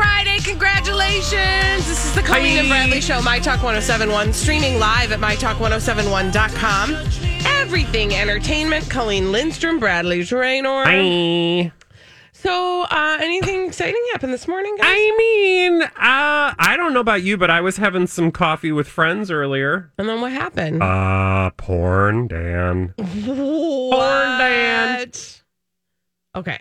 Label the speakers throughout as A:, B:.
A: Friday, congratulations! This is the Colleen and Bradley Show, My Talk 1071, streaming live at MyTalk1071.com. Everything entertainment, Colleen Lindstrom, Bradley Traynor.
B: Hi.
A: So, uh, anything exciting happened this morning, guys?
B: I mean, uh, I don't know about you, but I was having some coffee with friends earlier.
A: and then what happened?
B: Uh, porn, Dan.
A: what?
B: Dan.
A: Okay.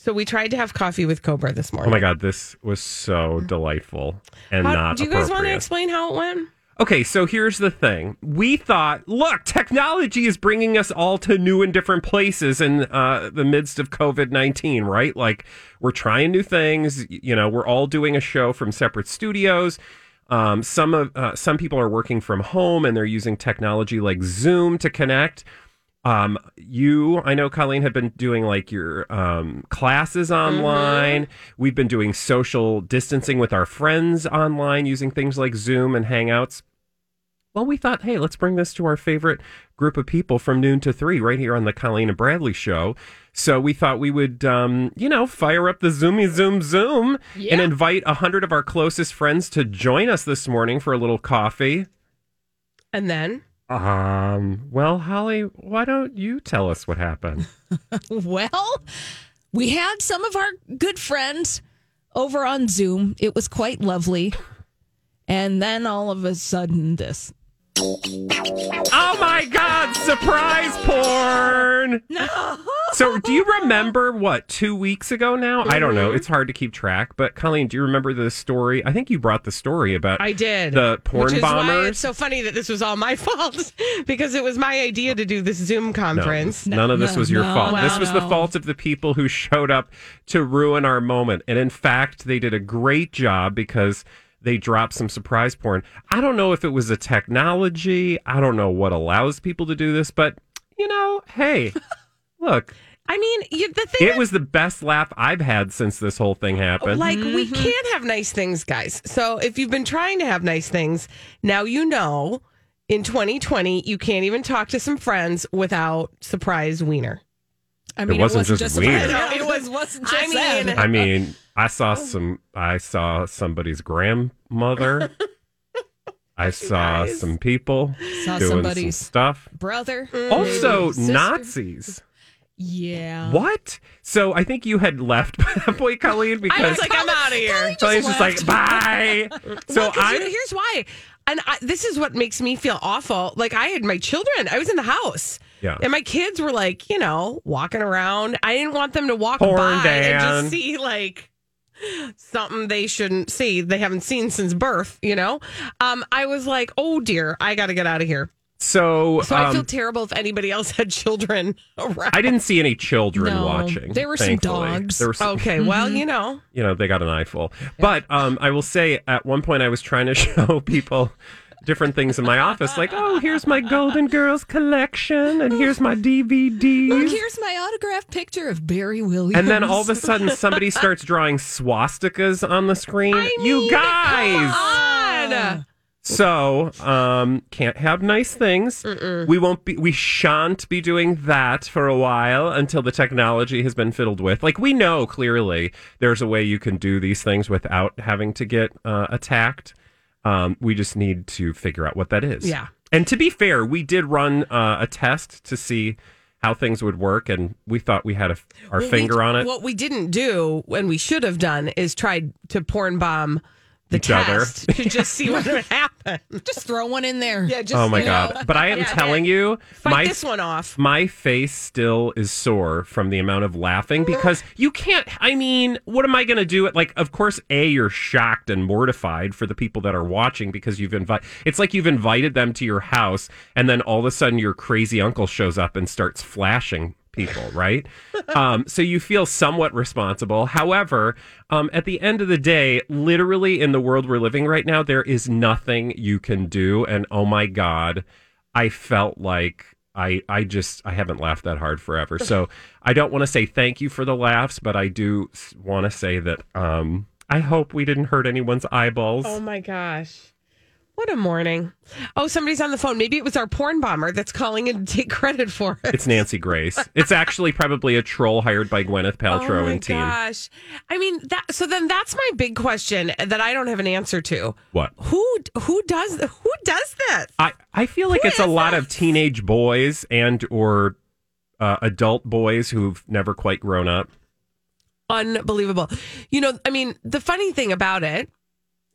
A: So we tried to have coffee with Cobra this morning.
B: Oh my God, this was so delightful and
A: How-
B: not
A: do you guys want to explain how it went?
B: Okay, so here's the thing. We thought, look, technology is bringing us all to new and different places in uh, the midst of COVID 19, right? Like, we're trying new things. You know, we're all doing a show from separate studios. Um, some of uh, some people are working from home and they're using technology like Zoom to connect. Um, you, I know Colleen had been doing like your um, classes online. We've been doing social distancing with our friends online using things like Zoom and Hangouts. Well, we thought, hey, let's bring this to our favorite group of people from noon to three right here on the Colleen and Bradley show. So we thought we would, um, you know, fire up the Zoomy Zoom Zoom and invite a hundred of our closest friends to join us this morning for a little coffee.
A: And then?
B: Um, well, Holly, why don't you tell us what happened?
C: Well, we had some of our good friends over on Zoom. It was quite lovely. And then all of a sudden, this.
B: Oh my God, surprise porn!
C: No.
B: So, do you remember what two weeks ago now? I don't know. Mm-hmm. It's hard to keep track. But Colleen, do you remember the story? I think you brought the story about
A: I did.
B: the porn
A: Which is Why
B: bombers.
A: it's so funny that this was all my fault because it was my idea to do this Zoom
B: No,
A: conference.
B: none of this was your
C: no,
B: fault.
C: no,
B: this was the fault of the people who showed up to ruin our moment. And in fact, they did a great job because they dropped some surprise porn. I don't know if it was a technology. I don't know what allows people to do this, but you know, hey, look,
A: I mean, you, the thing
B: it was the best laugh I've had since this whole thing happened.
A: like we
C: Mm-hmm.
A: can't have nice things, guys. So if you've been trying to have nice things, now you know. In 2020, you can't even talk to some friends without surprise wiener.
C: I
B: mean, it wasn't just
C: a-
B: weird.
C: No, it was, wasn't just
A: I mean-
B: I mean, I saw oh. some. I saw somebody's grandmother. I saw
A: guys.
B: some people
C: Saw
B: doing
C: somebody's
B: some stuff.
C: brother. Mm.
B: Also,
C: sister.
B: Nazis.
C: Yeah.
B: What? So I think you had left by that point, Colleen,
A: I
B: because
A: was like, I'm out of here.
B: Colleen's just like, bye. So
A: Well, 'cause
B: I.
A: you- here's why. And I, this is what makes me feel awful. Like I had my children. I was in the house.
B: Yeah.
A: And my kids were like, you know, walking around. I didn't want them to walk
B: Porn
A: by and just see like something they shouldn't see. They haven't seen since birth, you know? Um, I was like, oh dear, I got to get out of here.
B: So,
A: So I feel
B: um,
A: terrible if anybody else had children around.
B: I didn't see any children
C: No,
B: watching.
C: there were some
B: thankfully.
C: dogs.
B: There were some,
A: Okay, well, you know.
B: you know, they got an eyeful. But um, I will say, at one point, I was trying to show people different things in my office, like, oh, here's my Golden Girls collection, and here's my
C: Look,
B: DVDs.
C: here's my autographed picture of Barry Williams.
B: And then all of a sudden, somebody starts drawing swastikas on the screen.
A: I
B: you
A: mean,
B: guys.
A: come on.
B: So, um, can't have nice things. We won't be, we shan't be doing that for a while until the technology has been fiddled with. Like, we know clearly there's a way you can do these things without having to get uh, attacked. Um, we just need to figure out what that is.
A: Yeah.
B: And to be fair, we did run uh, a test to see how things would work, and we thought we had a, our
A: Well,
B: finger
A: we-
B: on it.
A: What we didn't do, and we should have done, is tried to porn bomb the
B: Each other.
A: to just see what would happen.
C: Just throw one in there.
A: Yeah, just
B: oh my
A: you know,
B: god! But I am
A: Yeah.
B: telling you,
A: fight
B: my
A: this one off.
B: my face still is sore from the amount of laughing because you can't i mean what am i going to do It like of course a you're shocked and mortified for the people that are watching because you've invited it's like you've invited them to your house and then all of a sudden your crazy uncle shows up and starts flashing people right um, so you feel somewhat responsible however um, at the end of the day literally in the world we're living right now there is nothing you can do and oh my god I felt like I I just I haven't laughed that hard forever. So I don't want to say thank you for the laughs, but I do want to say that um I hope we didn't hurt anyone's eyeballs.
A: Oh my gosh. What a morning. Oh, somebody's on the phone. Maybe it was our porn bomber that's calling in to take credit for it.
B: It's Nancy Grace. It's actually probably a troll hired by Gwyneth Paltrow
A: oh my
B: and team.
A: gosh. I mean, that so then that's my big question that I don't have an answer to.
B: What?
A: Who who does who does this?
B: I, I feel like
A: Who
B: it's a lot
A: this?
B: of teenage boys and or uh, adult boys who've never quite grown up.
A: unbelievable. You know, I mean, the funny thing about it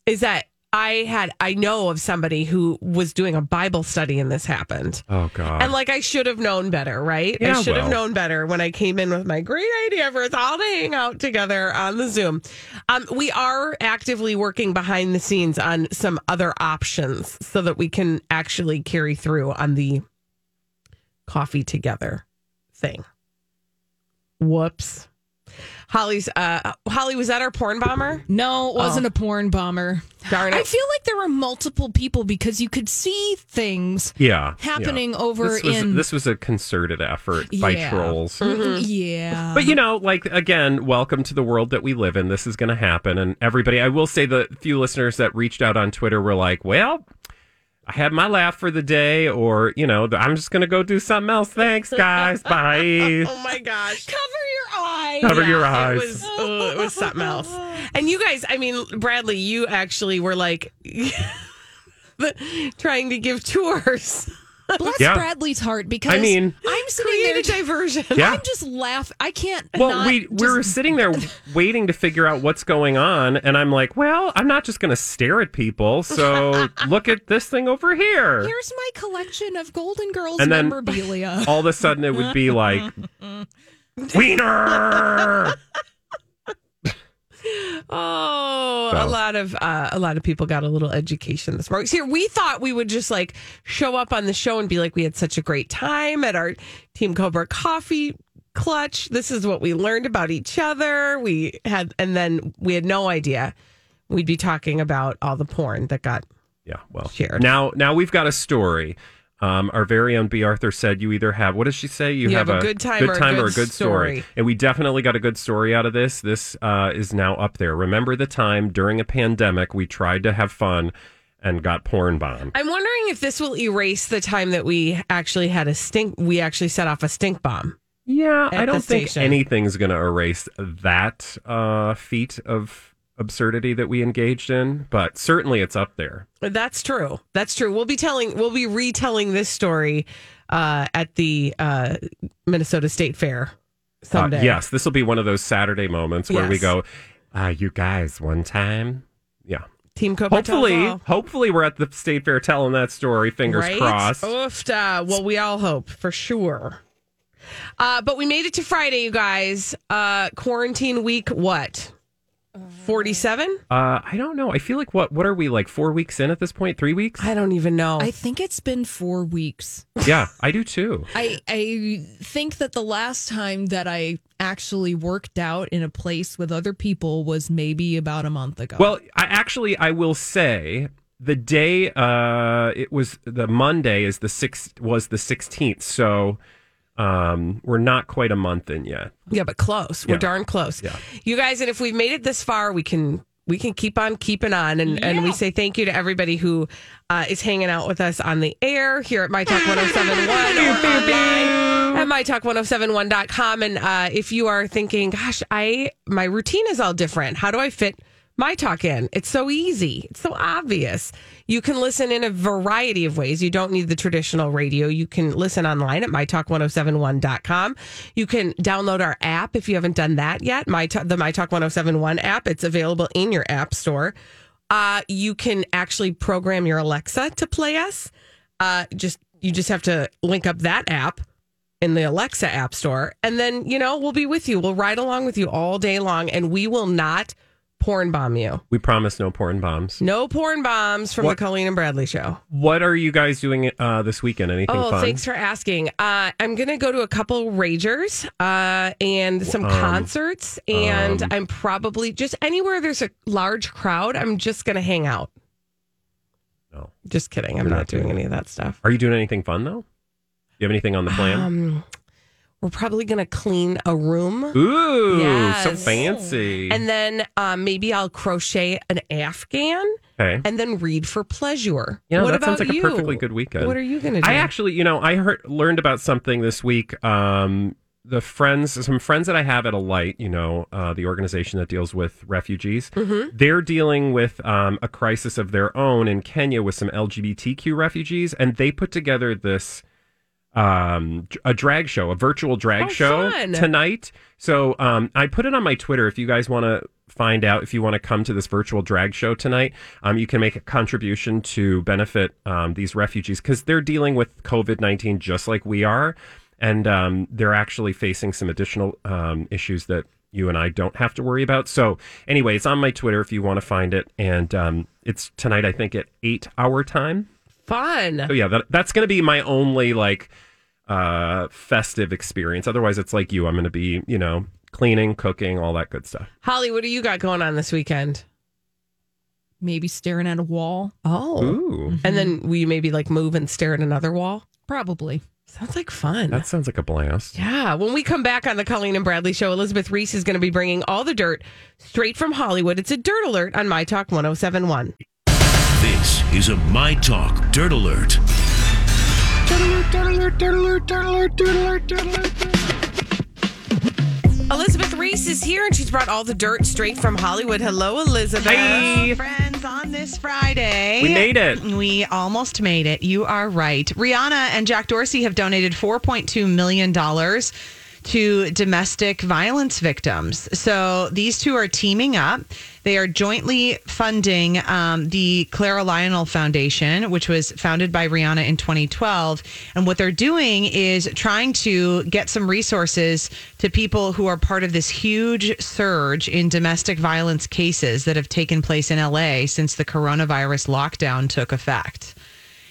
A: is that I had I know of somebody who was doing a Bible study and this happened.
B: Oh God.
A: And like I should have known better, right?
B: Yeah,
A: I should have known better when I came in with my great idea for us all to hang out together on the Zoom. Um, we are actively working behind the scenes on some other options so that we can actually carry through on the coffee together thing. Whoops. Holly's uh Holly was that our porn bomber?
C: No, it wasn't a porn bomber.
A: Darn it.
C: I feel like there were multiple people because you could see things
B: yeah.
C: happening
B: yeah.
C: over
B: this was,
C: in.
B: this was a concerted effort by
C: Yeah.
B: trolls.
C: Yeah.
B: But you know, like again, welcome to the world that we live in. This is going to happen, and everybody. I will say the few listeners that reached out on Twitter were like, "Well, I had my laugh for the day," or you know, I'm just going to go do something else. Thanks, guys. Bye.
A: Oh my gosh.
C: Cover your eyes.
B: Cover your
A: It
B: eyes.
A: was, oh, it was something else. And you guys, I mean, Bradley, you actually were like trying to give tours.
C: Bless
B: Yeah.
C: Bradley's heart because
B: I mean-
C: I'm sitting
A: Create
C: there.
A: a diversion.
B: Yeah.
C: I'm just laughing. I can't.
B: Well,
C: not
B: we we were
C: just-
B: sitting there waiting to figure out what's going on, and I'm like, "Well, I'm not just going to stare at people. So look at this thing over here."
C: Here's my collection of Golden Girls
B: And then-
C: memorabilia.
B: All of a sudden, it would be like, "Wiener."
A: Oh,
B: So.
A: a lot of uh, a lot of people got a little education this morning. Here, we thought we would just like show up on the show and be like, we had such a great time at our Team Cobra Coffee Clutch. This is what we learned about each other. We had, and then we had no idea we'd be talking about all the porn that got.
B: Yeah, well,
A: Shared.
B: now now we've got a story. Um, our very own Bea Arthur said you either have what does she say? You,
A: You have a good time good time or a good
B: good story.
A: story.
B: and we definitely got a good story out of this. This uh, is now up there. Remember the time during a pandemic we tried to have fun and got porn bombed.
A: I'm wondering if this will erase the time that we actually had a stink. We actually set off a stink bomb.
B: Yeah, I don't think
A: station.
B: anything's going to erase that uh, feat of absurdity that we engaged in, but certainly it's up there.
A: That's true. That's true. We'll be telling, we'll be retelling this story uh, at the uh, Minnesota State Fair
B: Uh,
A: someday.
B: yes, this will be one of those Saturday moments where we go, uh, you guys, one time. Yeah.
A: Team Cobra
B: Hopefully, hopefully we're at the state fair telling that story. Fingers
A: right?
B: crossed.
A: Uh, well, we all hope for sure. Uh, but we made it to Friday, you guys. Uh, quarantine week, what? 47?
B: Uh, I don't know. I feel like what what are we like four weeks in at this point? Three weeks?
A: I don't even know.
C: I think it's been four weeks.
B: yeah, I do too.
C: I I think that the last time that I actually worked out in a place with other people was maybe about a month ago.
B: Well, I actually I will say the day uh it was the Monday is the sixth was the sixteenth, so um we're not quite a month in yet.
A: Yeah, but close. We're
B: Yeah.
A: darn close.
B: Yeah.
A: You guys, and if we've made it this far, we can we can keep on keeping on, and and we say thank you to everybody who uh, is hanging out with us on the air here at My Talk 1071 or online at MyTalk1071.com. And uh, if you are thinking, gosh, I my routine is all different. How do I fit My Talk in. It's so easy. It's so obvious. You can listen in a variety of ways. You don't need the traditional radio. You can listen online at mytalk1071.com. You can download our app if you haven't done that yet. My the My Talk 1071 app. It's available in your app store. Uh, you can actually program your Alexa to play us. Uh, just you just have to link up that app in the Alexa app store, and then you know we'll be with you. We'll ride along with you all day long, and we will not porn bomb you.
B: We promise no porn bombs.
A: No porn bombs from
B: What-
A: the Colleen and Bradley show.
B: What are you guys doing uh, this weekend? Anything
A: Oh,
B: fun?
A: thanks for asking. Uh, I'm going to go to a couple ragers uh, and some
B: Um,
A: concerts, and
B: um,
A: I'm probably just anywhere there's a large crowd. I'm just going to hang out.
B: No.
A: Just kidding. I'm not,
B: not
A: doing
B: doing
A: any of that stuff.
B: Are you doing anything fun though? Do You have anything on the plan?
A: Um, we're probably going to clean a room.
B: Ooh, so fancy.
A: And then um, maybe I'll crochet an Afghan
B: okay.
A: and then read for pleasure.
B: You know,
A: what
B: that
A: about
B: sounds like
A: you?
B: a perfectly good weekend.
A: What are you going to do?
B: I actually, you know, I heard learned about something this week. Um, the friends, some friends that I have at Alight, you know, uh, the organization that deals with refugees,
A: Mm-hmm.
B: they're dealing with um, a crisis of their own in Kenya with some LGBTQ refugees, and they put together this um a drag show a virtual drag
A: Oh,
B: show
A: fun.
B: tonight so um i put it on my twitter if you guys want to find out if you want to come to this virtual drag show tonight um you can make a contribution to benefit um these refugees because they're dealing with covid-19 just like we are and um they're actually facing some additional um issues that you and I don't have to worry about. So, anyway, it's on my Twitter if you want to find it, and um, it's tonight. I think at eight hour time.
A: Fun.
B: So yeah, that, that's going to be my only like uh festive experience. Otherwise, it's like you. I'm going to be you know cleaning, cooking, all that good stuff.
A: Holly, what do you got going on this weekend?
C: Maybe staring at a wall.
A: Oh.
B: Ooh,
A: And then we maybe like move and stare at another wall?
C: Probably.
A: Sounds like fun.
B: that sounds like a blast.
A: yeah. When we come back on the Colleen and Bradley show, Elizabeth Reese is going to be bringing all the dirt straight from Hollywood. It's a dirt alert on My Talk 1071.
D: This is a My Talk Dirt Alert.
A: Elizabeth Reese is here and she's brought all the dirt straight from Hollywood. Hello, Elizabeth.
B: Hey,
E: friends on this Friday.
B: we made it.
E: We almost made it. You are right. Rihanna and Jack Dorsey have donated $4.2 million to domestic violence victims. So these two are teaming up. They are jointly funding um, the Clara Lionel Foundation, which was founded by Rihanna in 2012. And what they're doing is trying to get some resources to people who are part of this huge surge in domestic violence cases that have taken place in LA since the coronavirus lockdown took effect.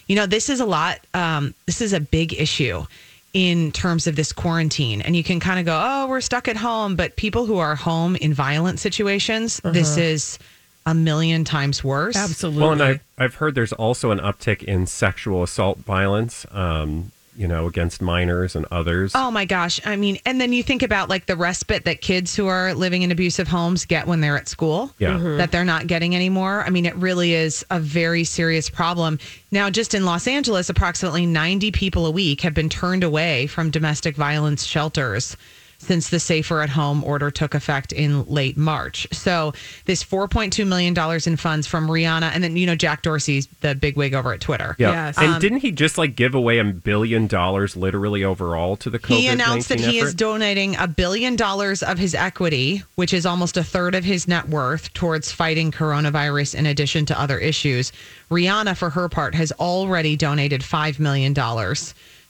E: You know, this is a lot, um, this is a big issue in terms of this quarantine. And you can kind of go, oh, we're stuck at home. But people who are home in violent situations, this is a million times worse.
A: Absolutely.
B: Well, and I've, I've heard there's also an uptick in sexual assault violence, um, you know, against minors and others.
E: Oh my gosh. I mean, and then you think about like the respite that kids who are living in abusive homes get when they're at school.
B: Yeah.
A: Mm-hmm.
E: That they're not getting anymore. I mean, it really is a very serious problem. Now, just in Los Angeles, approximately 90 people a week have been turned away from domestic violence shelters since the safer at home order took effect in late March. So, this $4.2 million in funds from Rihanna, and then, you know, Jack Dorsey's the big wig over at Twitter.
B: Yeah.
A: Yes.
B: And
E: Um,
B: didn't he just like give away a billion dollars literally overall to the COVID
E: He announced that he is donating a billion dollars of his equity, which is almost a third of his net worth, towards fighting coronavirus in addition to other issues. Rihanna, for her part, has already donated $5 million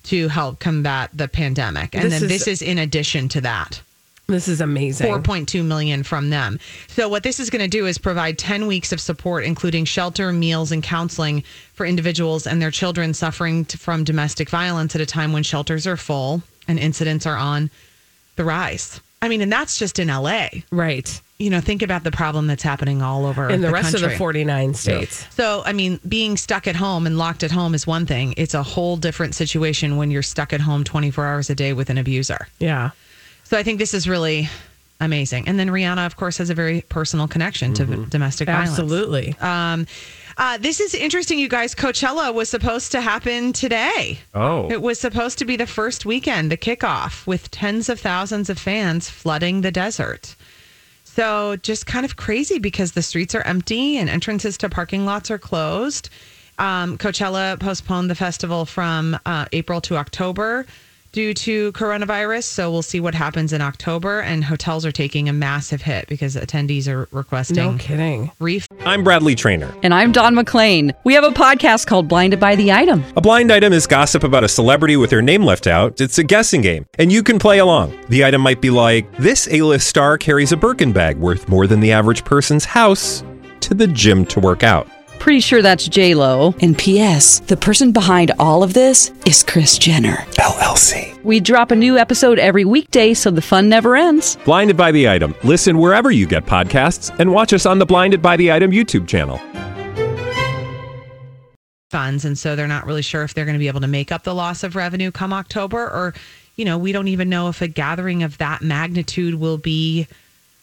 E: to help combat the pandemic. And
A: This
E: then
A: is-
E: this is in addition to that.
A: this is amazing.
E: 4.2 million from them. So what this is going to do is provide 10 weeks of support including shelter, meals and counseling for individuals and their children suffering from domestic violence at a time when shelters are full and incidents are on the rise. I mean, and that's just in LA.
A: Right.
E: You know, think about the problem that's happening all over
A: In the, rest
E: country.
A: of the 49 states.
E: So, I mean, being stuck at home and locked at home is one thing. It's a whole different situation when you're stuck at home 24 hours a day with an abuser.
A: Yeah.
E: So I think this is really amazing. And then Rihanna, of course, has a very personal connection to v- domestic violence.
A: Absolutely.
E: Um, uh, this is interesting, you guys. Coachella was supposed to happen today.
B: Oh.
E: It was supposed to be the first weekend, the kickoff, with tens of thousands of fans flooding the desert. So just kind of crazy because the streets are empty and entrances to parking lots are closed. Um, Coachella postponed the festival from uh, April to October due to coronavirus. So we'll see what happens in October. And hotels are taking a massive hit because attendees are requesting
A: No kidding.
E: reef.
F: I'm Bradley Traynor.
G: And I'm Don McClain. We have a podcast called Blinded by the Item.
F: A blind item is gossip about a celebrity with their name left out. It's a guessing game, and you can play along. The item might be like this: A-list star carries a Birkin bag worth more than the average person's house to the gym to work out.
G: Pretty sure that's J Lo.
H: And P.S. The person behind all of this is Kris Jenner.
F: LLC.
G: We drop a new episode every weekday, so the fun never ends.
F: Blinded by the item. Listen wherever you get podcasts, and watch us on the Blinded by the Item YouTube channel.
E: funds and so they're not really sure if they're going to be able to make up the loss of revenue come October or you know we don't even know if a gathering of that magnitude will be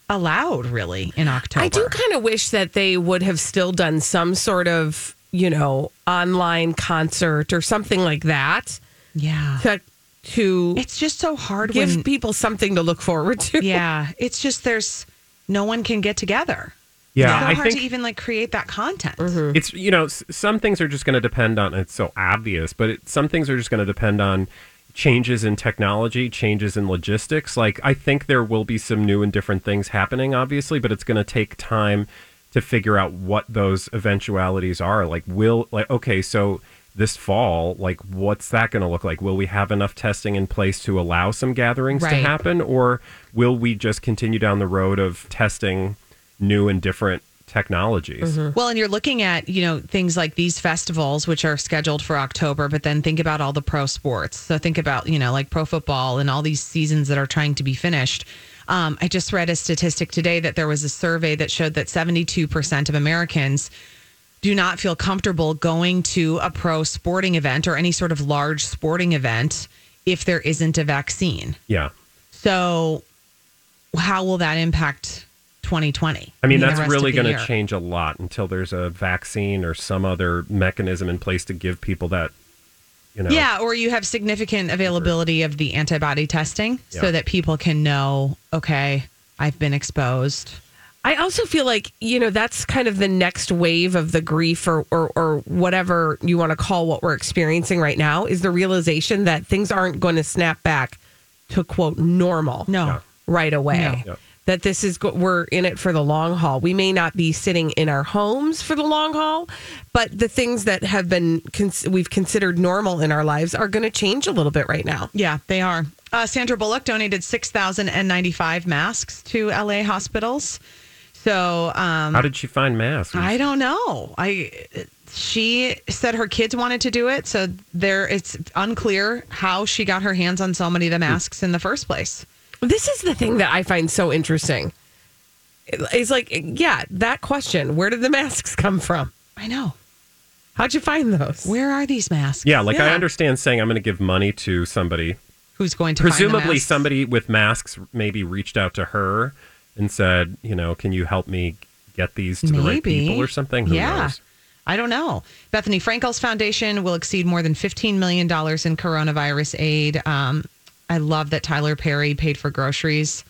E: allowed really in October.
A: I do kind of wish that they would have still done some sort of, you know, online concert or something like that
E: yeah.
A: to, to
E: It's just so hard
A: give
E: when
A: people something to look forward to.
E: yeah, it's just there's no one can get together.
B: Yeah,
E: it's so
B: I
E: hard
B: think
E: to even like create that content. Mm-hmm.
B: it's you know s- some things are just going to depend on it's so obvious but it, some things are just going to depend on changes in technology changes in logistics. Like i think there will be some new and different things happening obviously but it's going to take time to figure out what those eventualities are. Like will like okay so this fall like what's that going to look like? Will we have enough testing in place to allow some gatherings to happen or will we just continue down the road of testing new and different technologies
E: Well, and you're looking at, you know, things like these festivals, which are scheduled for October, but then think about all the pro sports. So think about, you know, like pro football and all these seasons that are trying to be finished. Um, I just read a statistic today that there was a survey that showed that 72% of Americans do not feel comfortable going to a pro sporting event or any sort of large sporting event if there isn't a vaccine.
B: yeah
E: So, how will that impact 2020?
B: I mean, that's really going to change a lot until there's a vaccine or some other mechanism in place to give people that, you know.
E: Yeah, or you have significant availability of the antibody testing
B: Yeah.
E: so that people can know, okay, I've been exposed.
A: I also feel like, you know, that's kind of the next wave of the grief or, or, or whatever you want to call what we're experiencing right now is the realization that things aren't going to snap back to quote normal
E: No.
B: Yeah.
A: right away.
E: No.
B: Yep.
A: That this is, go- we're in it for the long haul. We may not be sitting in our homes for the long haul, but the things that have been, cons- we've considered normal in our lives are going to change a little bit right now.
E: Yeah, they are. Uh, Sandra Bullock donated 6,095 masks to LA hospitals. So, um,
B: How did she find masks?
E: I don't know. I she said her kids wanted to do it, so there it's unclear how she got her hands on so many of the masks in the first place.
A: This is the thing that I find so interesting. It's like, yeah, that question where did the masks come from?
E: I know.
A: How'd you find those?
E: Where are these masks?
B: Yeah, like I understand saying I'm going to give money to somebody.
E: Who's going to find the
B: Presumably,
E: masks?
B: somebody with masks maybe reached out to her and said, you know, can you help me get these to the right people or something? Who
E: yeah.
B: knows?
E: I don't know. Bethenny Frankel's foundation will exceed more than $15 million in coronavirus aid. Um, I love that Tyler Perry paid for groceries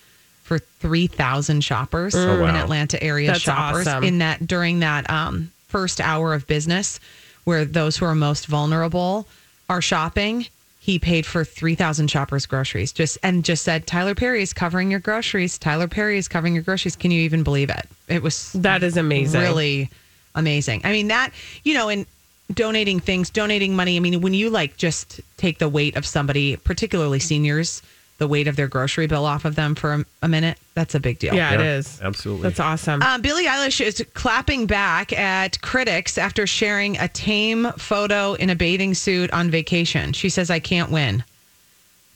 E: for 3,000 shoppers
B: Oh,
E: in. Atlanta area
A: That's
E: shoppers
A: awesome.
E: in that during that um, first hour of business where those who are most vulnerable are shopping. He paid for 3,000 shoppers groceries just and just said Tyler Perry is covering your groceries. Tyler Perry is covering your groceries. Can you even believe it? It was
A: That is amazing.
E: Really amazing. I mean, that, you know, in donating things, donating money, I mean, when you like just take the weight of somebody, particularly seniors, the weight of their grocery bill off of them for a, a minute, that's a big deal.
A: Yeah, it
B: Yeah,
A: is.
B: absolutely.
A: That's awesome.
E: Um, Billie Eilish is clapping back at critics after sharing a tame photo in a bathing suit on vacation. She says, I can't win.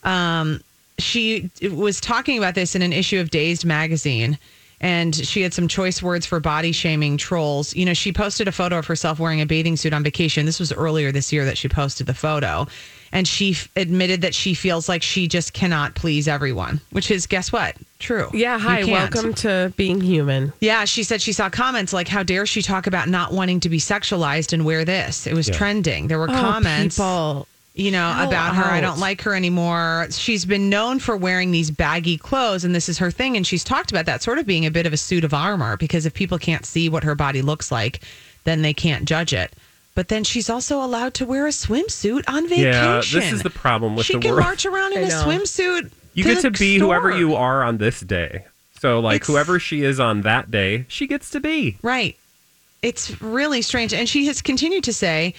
E: Um, she was talking about this in an issue of Dazed magazine, and she had some choice words for body shaming trolls. You know, she posted a photo of herself wearing a bathing suit on vacation. This was earlier this year that she posted the photo. And she f- admitted that she feels like she just cannot please everyone, which is, guess what? True.
A: yeah, hi, welcome to being human.
E: Yeah, she said she saw comments like, "How dare she talk about not wanting to be sexualized and wear this?" It was
B: Yeah.
E: trending. There were
A: Oh,
E: comments.
A: people.
E: You know,
A: How
E: about her. I don't like her anymore. She's been known for wearing these baggy clothes, and this is her thing. And she's talked about that sort of being a bit of a suit of armor because if people can't see what her body looks like, then they can't judge it. But then she's also allowed to wear a swimsuit on vacation.
B: Yeah, this is the problem with
E: she
B: the
E: can march around in a swimsuit.
B: You
E: to
B: get
E: the
B: to be whoever you are on this day. So, like,
E: It's-
B: whoever she is on that day, she gets to be.
E: Right. It's really strange. And she has continued to say,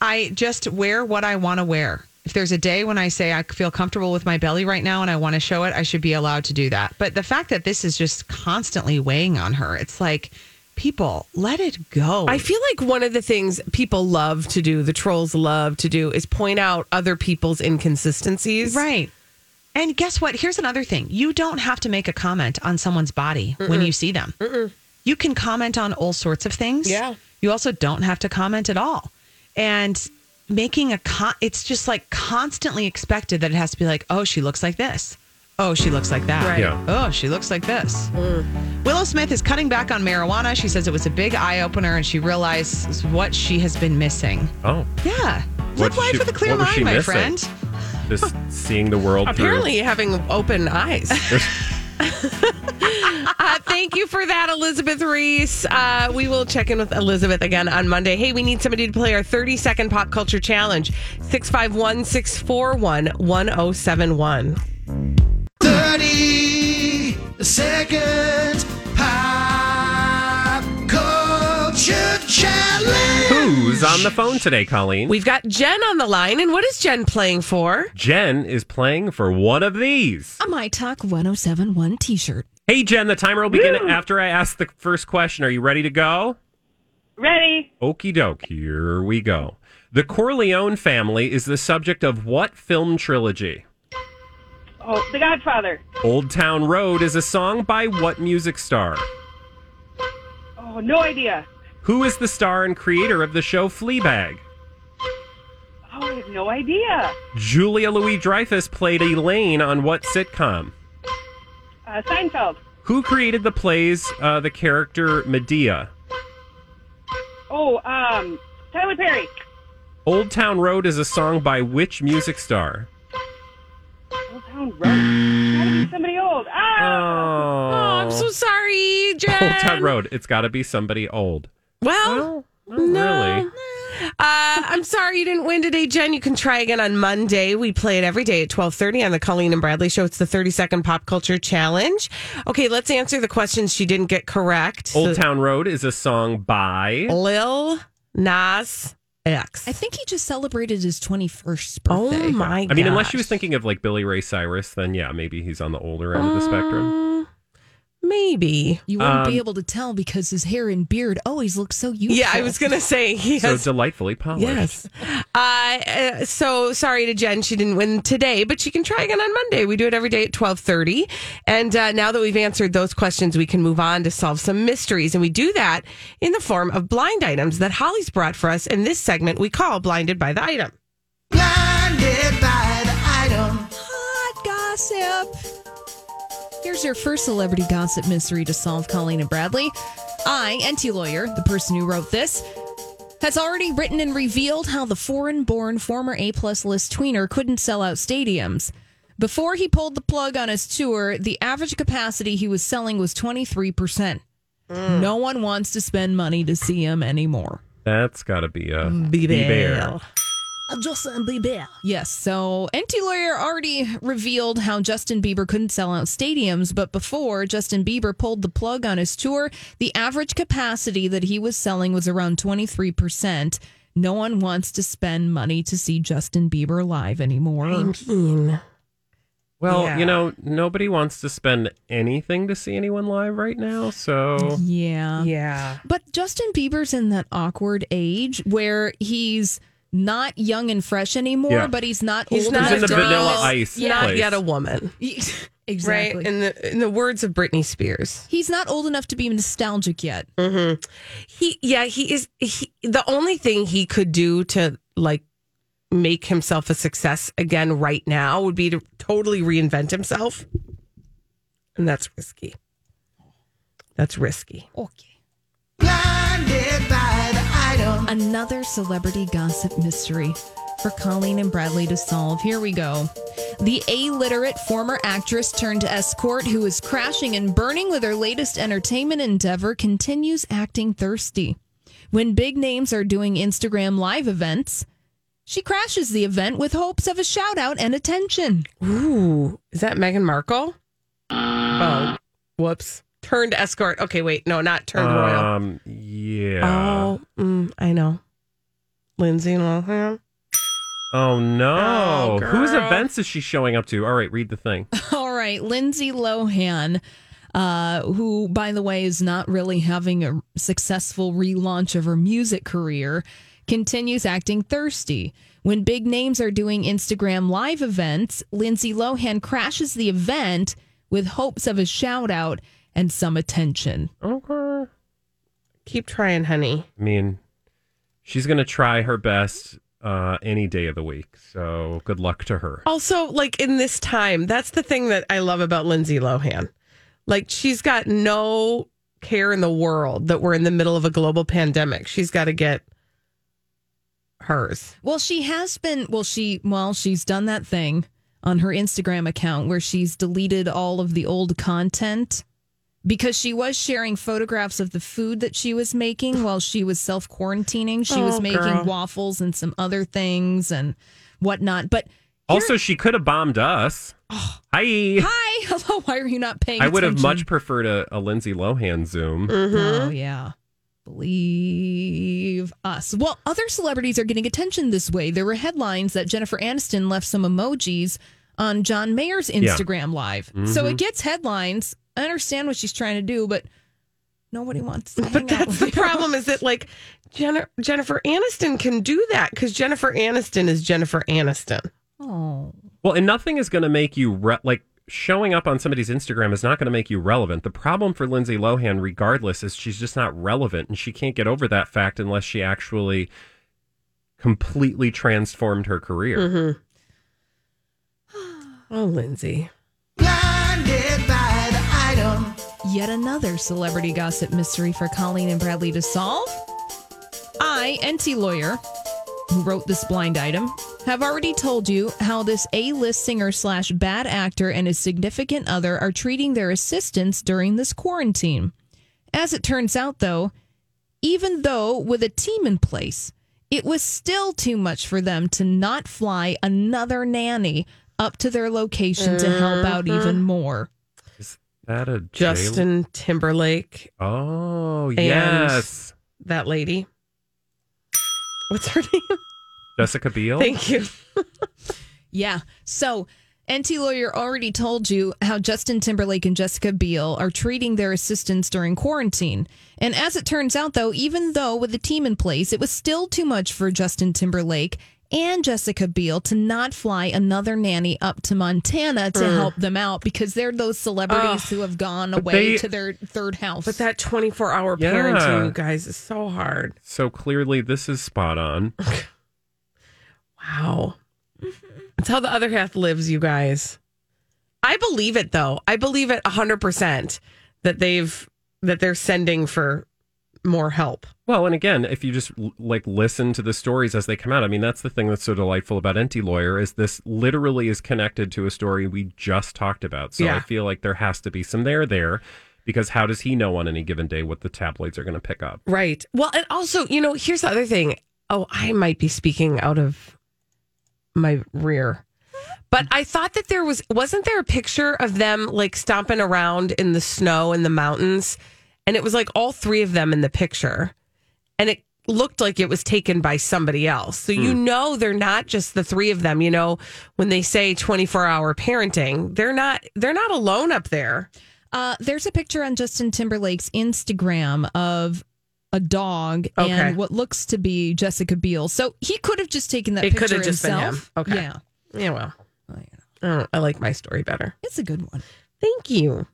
E: I just wear what I want to wear. If there's a day when I say I feel comfortable with my belly right now and I want to show it, I should be allowed to do that. But the fact that this is just constantly weighing on her, it's like, people, let it go.
A: I feel like one of the things people love to do, the trolls love to do, is point out other people's inconsistencies.
E: Right. And guess what? Here's another thing. You don't have to make a comment on someone's body when you see them. You can comment on all sorts of things.
A: Yeah.
E: You also don't have to comment at all. And making a con it's just like constantly expected that it has to be like, "Oh, she looks like this." Oh, she looks like that.
A: Right.
B: Yeah.
E: Oh, she looks like this. Mm. Willow Smith is cutting back on marijuana. She says it was a big eye opener and she realizes what she has been missing.
B: Oh,
E: Yeah.
B: What
E: Live life
B: she-
E: with a clear
B: what
E: mind,
B: she
E: my
B: missing?
E: friend.
B: just seeing the world
A: Apparently, having open eyes. uh, thank you for that, Elizabeth Reese. Uh, we will check in with Elizabeth again on Monday. Hey, we need somebody to play our 30 second pop culture challenge 651 641 1071.
I: 30 seconds challenge.
B: Who's on the phone today, Colleen?
A: We've got Jen on the line. And what is Jen playing for?
B: Jen is playing for one of these.
C: A My Talk 1071 t shirt.
B: Hey, Jen, the timer will begin after I ask the first question. Are you ready to go?
J: Ready?
B: Okie doke, here we go. The Corleone family is the subject of what film trilogy?
J: Oh, The Godfather.
B: Old Town Road is a song by what music star?
J: Oh, no idea.
B: Who is the star and creator of the show Fleabag?
J: Oh, I have no idea.
B: Julia Louis Dreyfus played Elaine on what sitcom?
J: Uh, Seinfeld.
B: Who created the plays uh, the character Madea?
J: Oh, um, Tyler Perry.
B: Old Town Road is a song by which music star?
J: Old Town Road. Gotta be somebody old. Ah!
B: Oh,
A: Oh, I'm so sorry, Jen.
B: Old Town Road. It's got to be somebody old.
A: Well,
B: Not really.
A: Uh, I'm sorry you didn't win today, Jen. You can try again on Monday. We play it every day at 12:30 on the Colleen and Bradley show. It's the 30 second pop culture challenge. Okay, let's answer the questions she didn't get correct.
B: Old
A: So-
B: Town Road is a song by.
A: Lil Nas X.
C: I think he just celebrated his 21st birthday.
A: Oh my god.
B: I mean, unless she was thinking of like Billy Ray Cyrus, then yeah, maybe he's on the older end of the spectrum.
A: Maybe.
C: You wouldn't
B: Um,
C: be able to tell because his hair and beard always look so youthful.
A: Yeah, I was going to say he has, So
B: delightfully polished.
A: Yes. Uh, uh, so sorry to Jen, she didn't win today, but she can try again on Monday. We do it every day at twelve thirty. And uh, now that we've answered those questions, we can move on to solve some mysteries, and we do that in the form of blind items that Holly's brought for us. In this segment, we call "Blinded by the Item."
I: Blinded by the item.
C: Hot gossip. Here's your first celebrity gossip mystery to solve, Colleen and Bradley. I, Enty Lawyer, the person who wrote this, has already written and revealed how the foreign born former A plus list tweener couldn't sell out stadiums. Before he pulled the plug on his tour, the average capacity he was selling was 23%. Mm. No one wants to spend money to see him anymore.
B: That's got to be a
A: Bieber.
C: Justin Bieber. Yes. So Enty Lawyer already revealed how Justin Bieber couldn't sell out stadiums, but before Justin Bieber pulled the plug on his tour, the average capacity that he was selling was around 23%. No one wants to spend money to see Justin Bieber live anymore.
B: Well,
A: Yeah.
B: you know, nobody wants to spend anything to see anyone live right now. So
C: Yeah.
A: Yeah.
C: But Justin Bieber's in that awkward age where he's not young and fresh anymore,
B: Yeah.
C: but he's not
A: He's
C: old
A: not
B: in
C: enough
B: the
C: to be-
B: Vanilla Ice
A: Not
B: place.
A: yet a woman,
C: exactly.
A: right? In the in the words of Britney Spears.
C: He's not old enough to be nostalgic yet. Mm-hmm.
A: He yeah, he is he the only thing he could do to like make himself a success again right now would be to totally reinvent himself. And that's risky. That's risky.
C: Okay. Another celebrity gossip mystery for Colleen and Bradley to solve. Here we go. The illiterate former actress turned escort who is crashing and burning with her latest entertainment endeavor continues acting thirsty. When big names are doing Instagram live events, she crashes the event with hopes of a shout out and attention.
A: Ooh, is that Meghan Markle? Uh, oh, whoops. Turned escort. Okay, wait. No, not turned royal.
B: Um, yeah.
A: Oh, mm, I know. Lindsay Lohan.
B: Oh no!
A: Oh,
B: Whose events is she showing up to? All right, read the thing.
C: All right, Lindsay Lohan, uh, who, by the way, is not really having a successful relaunch of her music career, continues acting thirsty. When big names are doing Instagram live events, Lindsay Lohan crashes the event with hopes of a shout out and some attention.
A: Okay. Keep trying, honey.
B: I mean, she's gonna try her best uh, any day of the week. So good luck to her.
A: Also, like in this time, that's the thing that I love about Lindsay Lohan. Like she's got no care in the world that we're in the middle of a global pandemic. She's got to get hers.
C: Well, she has been, well, she, well, she's done that thing on her Instagram account where she's deleted all of the old content because she was sharing photographs of the food that she was making while she was self quarantining. She was
A: Oh,
C: making
A: girl.
C: waffles and some other things and whatnot. But
B: Also, she could have bombed us. Hi.
C: hi, hello, why are you not paying attention?
B: I would have much preferred a, a Lindsay Lohan Zoom.
C: Oh, yeah. Believe us. Well, other celebrities are getting attention this way. There were headlines that Jennifer Aniston left some emojis on John Mayer's Instagram live. So
A: Mhm.
C: it gets headlines. I understand what she's trying to do, but nobody wants to.
A: But
C: hang out
A: that's
C: with
A: the
C: you.
A: problem is that like Jenna- Jennifer Aniston can do that because Jennifer Aniston is Jennifer Aniston.
C: Oh.
B: Well, and nothing is going to make you re- like showing up on somebody's Instagram is not going to make you relevant. The problem for Lindsay Lohan, regardless, is she's just not relevant, and she can't get over that fact unless she actually completely transformed her career.
A: Mm-hmm. Oh, Lindsay.
C: Yet another celebrity gossip mystery for Colleen and Bradley to solve. I, Enty Lawyer, who wrote this blind item, have already told you how this A list singer slash bad actor and his significant other are treating their assistants during this quarantine. As it turns out, though, even though with a team in place, it was still too much for them to not fly another nanny up to their location to help out
A: Mhm.
C: even more.
B: That a
A: Justin Timberlake.
B: Oh yes,
A: that lady. What's her name?
B: Jessica Biel.
A: Thank you.
C: Yeah. So Enty Lawyer already told you how Justin Timberlake and Jessica Biel are treating their assistants during quarantine. And as it turns out, though, even though with the team in place, it was still too much for Justin Timberlake and Jessica Biel to not fly another nanny up to Montana to
A: Mm.
C: help them out because they're those celebrities
A: Ugh.
C: who have gone away
B: they-
C: to their third house.
A: But that 24 hour
B: Yeah.
A: parenting, you guys, is so hard.
B: So clearly, this is spot on.
A: Wow. It's how the other half lives, you guys. I believe it though. I believe it 100% that they've that they're sending for more help.
B: Well, and again, if you just like listen to the stories as they come out, I mean, that's the thing that's so delightful about Enty Lawyer is this literally is connected to a story we just talked about. So
A: Yeah.
B: I feel like there has to be some there there because how does he know on any given day what the tabloids are going to pick up?
A: Right. Well, and also, you know, here's the other thing. Oh, I might be speaking out of my rear. But I thought that there was wasn't there a picture of them like stomping around in the snow in the mountains and it was like all three of them in the picture. And it looked like it was taken by somebody else. So you know they're not just the three of them, you know, when they say 24-hour parenting, they're not they're not alone up there.
C: Uh, there's a picture on Justin Timberlake's Instagram of a dog
A: Okay.
C: and what looks to be Jessica Biel. So he could have just taken that
A: It could
C: picture
A: have just
C: himself.
A: been him. Okay.
C: Yeah,
A: Yeah, well. I, don't- I like my story better.
C: it's a good one.
A: Thank you.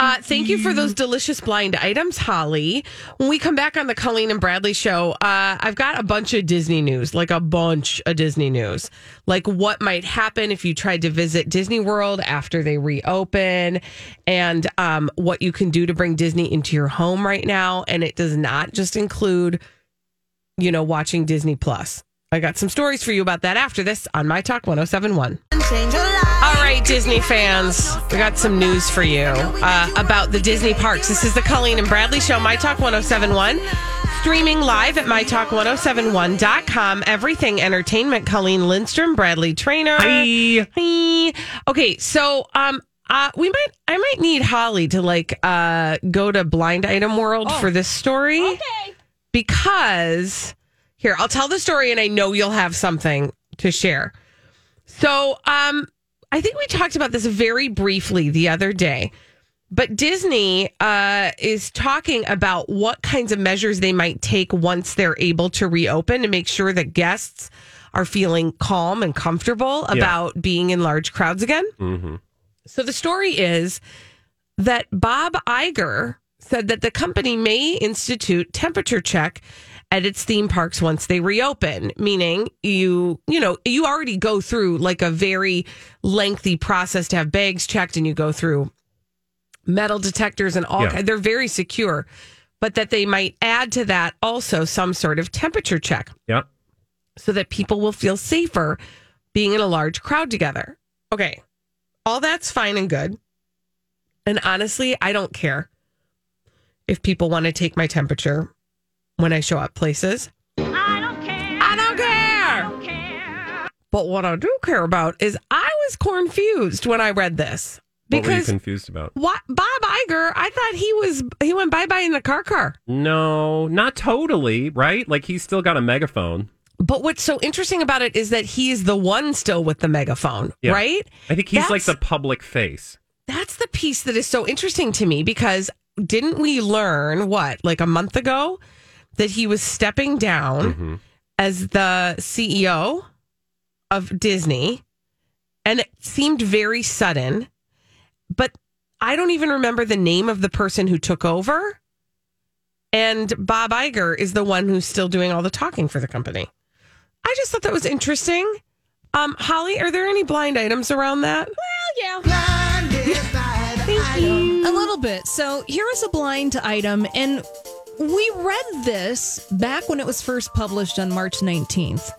A: Uh, thank you for those delicious blind items, Holly. When we come back on the Colleen and Bradley show, uh, I've got a bunch of Disney news, like a bunch of Disney news, like what might happen if you tried to visit Disney World after they reopen, and um, what you can do to bring Disney into your home right now. And it does not just include, you know, watching Disney Plus. I got some stories for you about that after this on My Talk 1071. All right, Disney fans, we got some news for you uh, about the Disney parks. This is the Colleen and Bradley Show, My Talk 1071. Streaming live at mytalk1071.com. Everything Entertainment. Colleen Lindstrom, Bradley Traynor.
B: Hi.
A: Hi. Okay, so um, uh, we might, I might need Holly to like uh go to Blind Item World for this story. Okay. Because here, I'll tell the story, and I know you'll have something to share. So, um, I think we talked about this very briefly the other day, but Disney uh, is talking about what kinds of measures they might take once they're able to reopen to make sure that guests are feeling calm and comfortable about being in large crowds again.
B: Mm-hmm.
A: So the story is that Bob Iger said that the company may institute temperature check at its theme parks once they reopen meaning you you know you already go through like a very lengthy process to have bags checked and you go through metal detectors and all
B: Yeah.
A: they're very secure but that they might add to that also some sort of temperature check
B: Yep.
A: so that people will feel safer being in a large crowd together. Okay. All that's fine and good. And honestly, I don't care if people want to take my temperature when I show up places. I don't care. I don't care. I don't care. But what I do care about is I was confused when I read this
B: What were you
A: because
B: confused about?
A: what Bob Iger, I thought he was he went bye bye in the car car.
B: No, not totally, right? Like he's still got a megaphone.
A: But what's so interesting about it is that he's the one still with the megaphone,
B: Yeah.
A: right?
B: I think he's like the public face.
A: That's the piece that is so interesting to me because didn't we learn what, like a month ago, that he was stepping down
B: Mm-hmm.
A: as the CEO of Disney? And it seemed very sudden, but I don't even remember the name of the person who took over. And Bob Iger is the one who's still doing all the talking for the company. I just thought that was interesting. Um, Holly, are there any blind items around that?
C: Well, yeah. A little bit. So here is a blind item, and we read this back when it was first published on March 19th.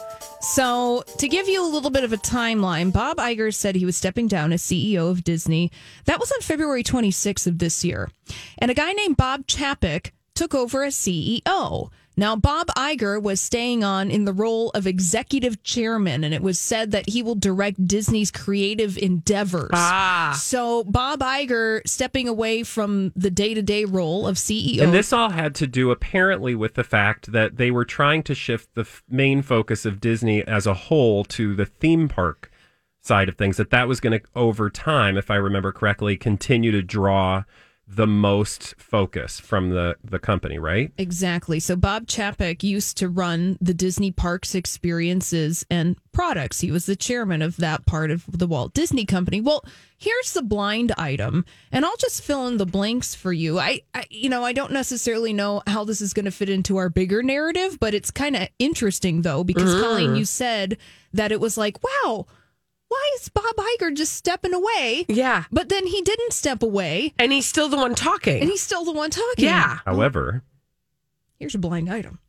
C: So, to give you a little bit of a timeline, Bob Iger said he was stepping down as CEO of Disney. That was on February 26th of this year. And a guy named Bob Chapek took over as CEO. Now, Bob Iger was staying on in the role of executive chairman, and it was said that he will direct Disney's creative endeavors.
A: Ah.
C: So, Bob Iger stepping away from the day to day role of CEO.
B: And this all had to do apparently with the fact that they were trying to shift the f- main focus of Disney as a whole to the theme park side of things. That that was going to over time, if I remember correctly, continue to draw the most focus from the the company, right?
C: Exactly. So Bob Chapek used to run the Disney Parks experiences and products. He was the chairman of that part of the Walt Disney Company. Well, here's the blind item, and I'll just fill in the blanks for you. I, I you know, I don't necessarily know how this is going to fit into our bigger narrative, but it's kind of interesting though because
A: Mm.
C: Colleen, you said that it was like, wow, why is Bob Iger just stepping away?
A: Yeah.
C: But then he didn't step away,
A: And he's still the one talking.
C: and he's still the one talking.
A: yeah.
B: However,
C: Here's a blind item.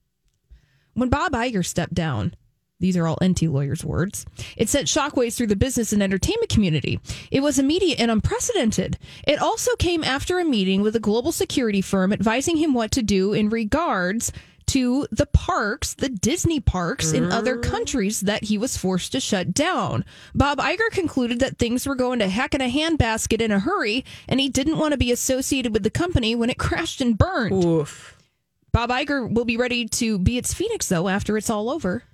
C: When Bob Iger stepped down, these are all Enty Lawyer's words. It sent shockwaves through the business and entertainment community. It was immediate and unprecedented. It also came after a meeting with a global security firm advising him what to do in regards to the parks, the Disney parks in other mm. countries that he was forced to shut down. Bob Iger concluded that things were going to heck in a handbasket in a hurry, and he didn't want to be associated with the company when it crashed and burned.
A: Oof.
C: Bob Iger will be ready to be its Phoenix though after it's all over.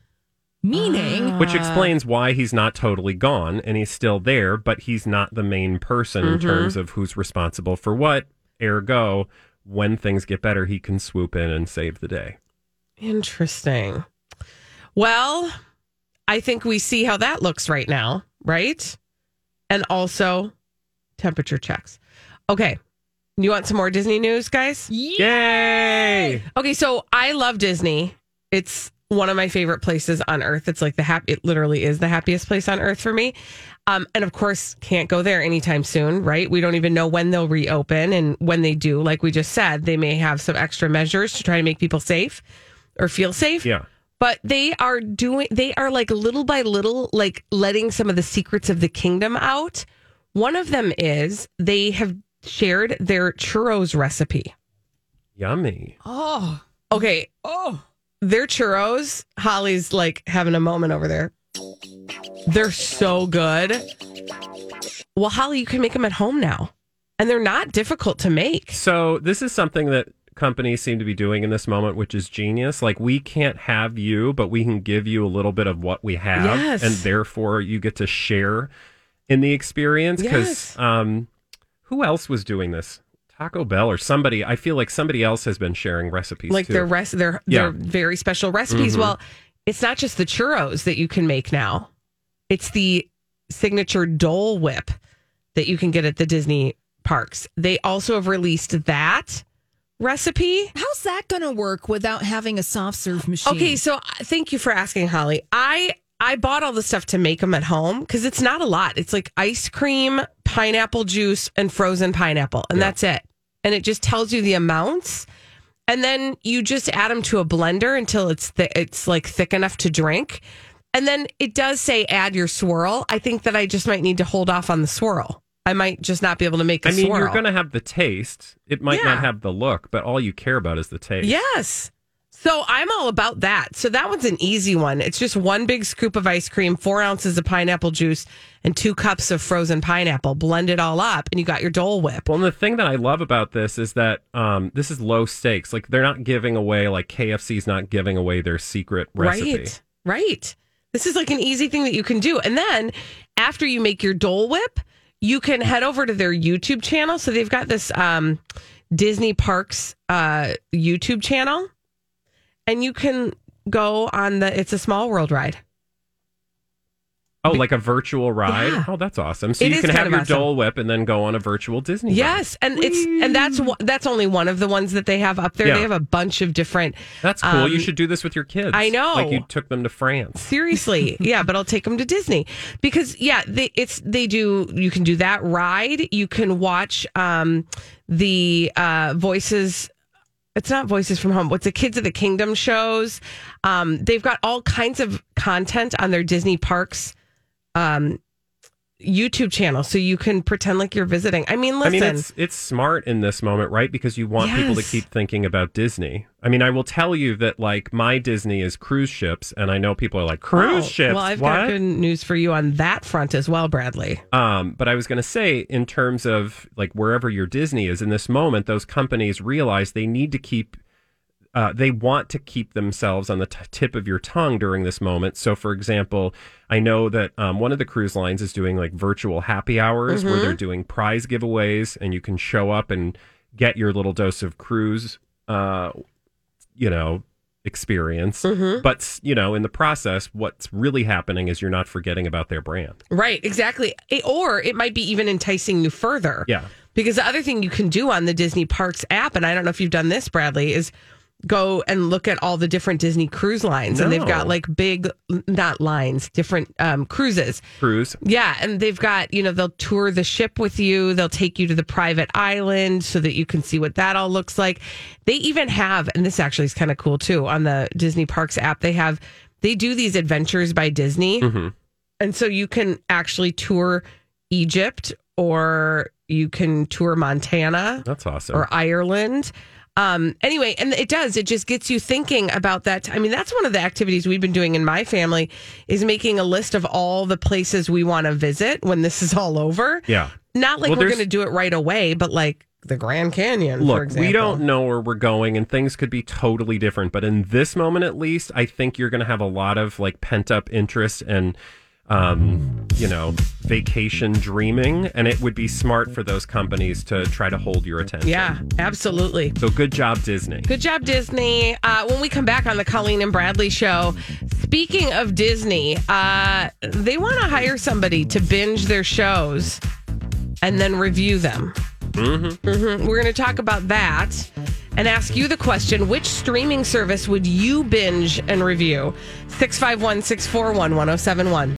C: Meaning, ah.
B: which explains why he's not totally gone and he's still there, but he's not the main person in mm-hmm. terms of who's responsible for what. Ergo, when things get better, he can swoop in and save the day.
A: Interesting. Well, I think we see how that looks right now, right? And also temperature checks. Okay. You want some more Disney news, guys?
B: Yay!
A: Okay, so I love Disney. It's one of my favorite places on earth. It's like the happy it literally is the happiest place on earth for me. Um, and of course, can't go there anytime soon, right? We don't even know when they'll reopen. And when they do, like we just said, they may have some extra measures to try to make people safe or feel safe.
B: Yeah.
A: but they are doing they are like little by little like letting some of the secrets of the kingdom out. One of them is they have shared their churros recipe.
B: Yummy.
C: Oh,
A: okay.
C: Oh,
A: their churros holly's like having a moment over there. They're so good. Well holly you can make them at home now. And they're not difficult to make.
B: So this is something that companies seem to be doing in this moment, which is genius. Like we can't have you, but we can give you a little bit of what we have,
A: Yes.
B: and therefore you get to share in the experience. Because
A: Yes.
B: um, who else was doing this? Taco Bell or somebody. I feel like somebody else has been sharing recipes.
A: like
B: too.
A: their rest their
B: Yeah.
A: their very special recipes.
B: Mhm.
A: Well, it's not just the churros that you can make now. It's the signature Dole Whip that you can get at the Disney parks. They also have released that recipe.
C: how's that going to work without having a soft serve machine?
A: Okay, so uh, thank you for asking, Holly. I I bought all the stuff to make them at home because it's not a lot. It's like ice cream, pineapple juice, and frozen pineapple, and that's it. And it just tells you the amounts, and then you just add them to a blender until it's th- it's like thick enough to drink. And then it does say add your swirl. I think that I just might need to hold off on the swirl. I might just not be able to make a
B: I mean,
A: swirl.
B: you're going to have the taste. It might
A: Yeah.
B: not have the look, but all you care about is the taste.
A: Yes. So I'm all about that. So that one's an easy one. It's just one big scoop of ice cream, four ounces of pineapple juice, and two cups of frozen pineapple. Blend it all up, and you got your Dole Whip.
B: Well, and the thing that I love about this is that um, this is low stakes. Like they're not giving away, like KFC's not giving away their secret recipe.
A: Right. Right. This is like an easy thing that you can do. And then after you make your Dole Whip, you can head over to their YouTube channel. So they've got this um, Disney Parks uh, YouTube channel, and you can go on the It's a Small World ride.
B: Oh, like a virtual ride?
A: Yeah.
B: Oh, that's awesome. So
A: It
B: you can have your
A: awesome.
B: Dole Whip and then go on a virtual Disney. ride.
A: Yes, and it's and that's that's only one of the ones that they have up there.
B: Yeah.
A: They have a bunch of different.
B: That's cool. you
A: um,
B: should do this with your kids.
A: I know.
B: Like you took them to France.
A: Seriously, yeah, but I'll take them to Disney because yeah, they it's they do. You can do that ride. You can watch um the uh voices. It's not Voices from Home. What's the Kids of the Kingdom shows? Um, they've got all kinds of content on their Disney parks um, YouTube channel, so you can pretend like you're visiting. I mean, listen,
B: I mean, it's it's smart in this moment, right? Because you want people to keep thinking about Disney. I mean, I will tell you that like my Disney is cruise ships, and I know people are like cruise
A: Oh,
B: ships.
A: Well, I've
B: what?
A: got good news for you on that front as well, Bradley.
B: Um, but I was going to say, in terms of like wherever your Disney is in this moment, those companies realize they need to keep, uh, they want to keep themselves on the t- tip of your tongue during this moment. So, for example, I know that um, one of the cruise lines is doing like virtual happy hours where
A: Mhm.
B: they're doing prize giveaways, and you can show up and get your little dose of cruise, uh, you know, experience.
A: Mhm.
B: But you know, in the process, what's really happening is you're not forgetting about their brand.
A: Right, exactly. Or it might be even enticing you further.
B: Yeah.
A: Because the other thing you can do on the Disney Parks app, and I don't know if you've done this, Bradley, is go and look at all the different Disney cruise lines. And they've got like big, not lines, different um, cruises.
B: Cruise.
A: Yeah, and they've got, you know, they'll tour the ship with you. They'll take you to the private island so that you can see what that all looks like. They even have, and this actually is kind of cool too, on the Disney Parks app, they have, they do these adventures by Disney.
B: Mhm.
A: And so you can actually tour Egypt or you can tour Montana
B: That's awesome.
A: or Ireland. Um, anyway, and it does. It just gets you thinking about that. I mean, that's one of the activities we've been doing in my family is making a list of all the places we want to visit when this is all over.
B: Yeah.
A: Not like
B: Well,
A: we're going to do it right away, but like the Grand Canyon, for
B: Look,
A: example.
B: we don't know where we're going and things could be totally different, but in this moment at least, I think you're going to have a lot of like pent up interest and um, you know, vacation dreaming and it would be smart for those companies to try to hold your attention.
A: Yeah, absolutely.
B: So good job Disney.
A: Good job, Disney. Uh, when we come back on the Colleen and Bradley show, speaking of Disney, uh, they want to hire somebody to binge their shows and then review them.
B: Mm-hmm.
A: hmm We're going to talk about that and ask you the question which streaming service would you binge and review? 651 641 1071.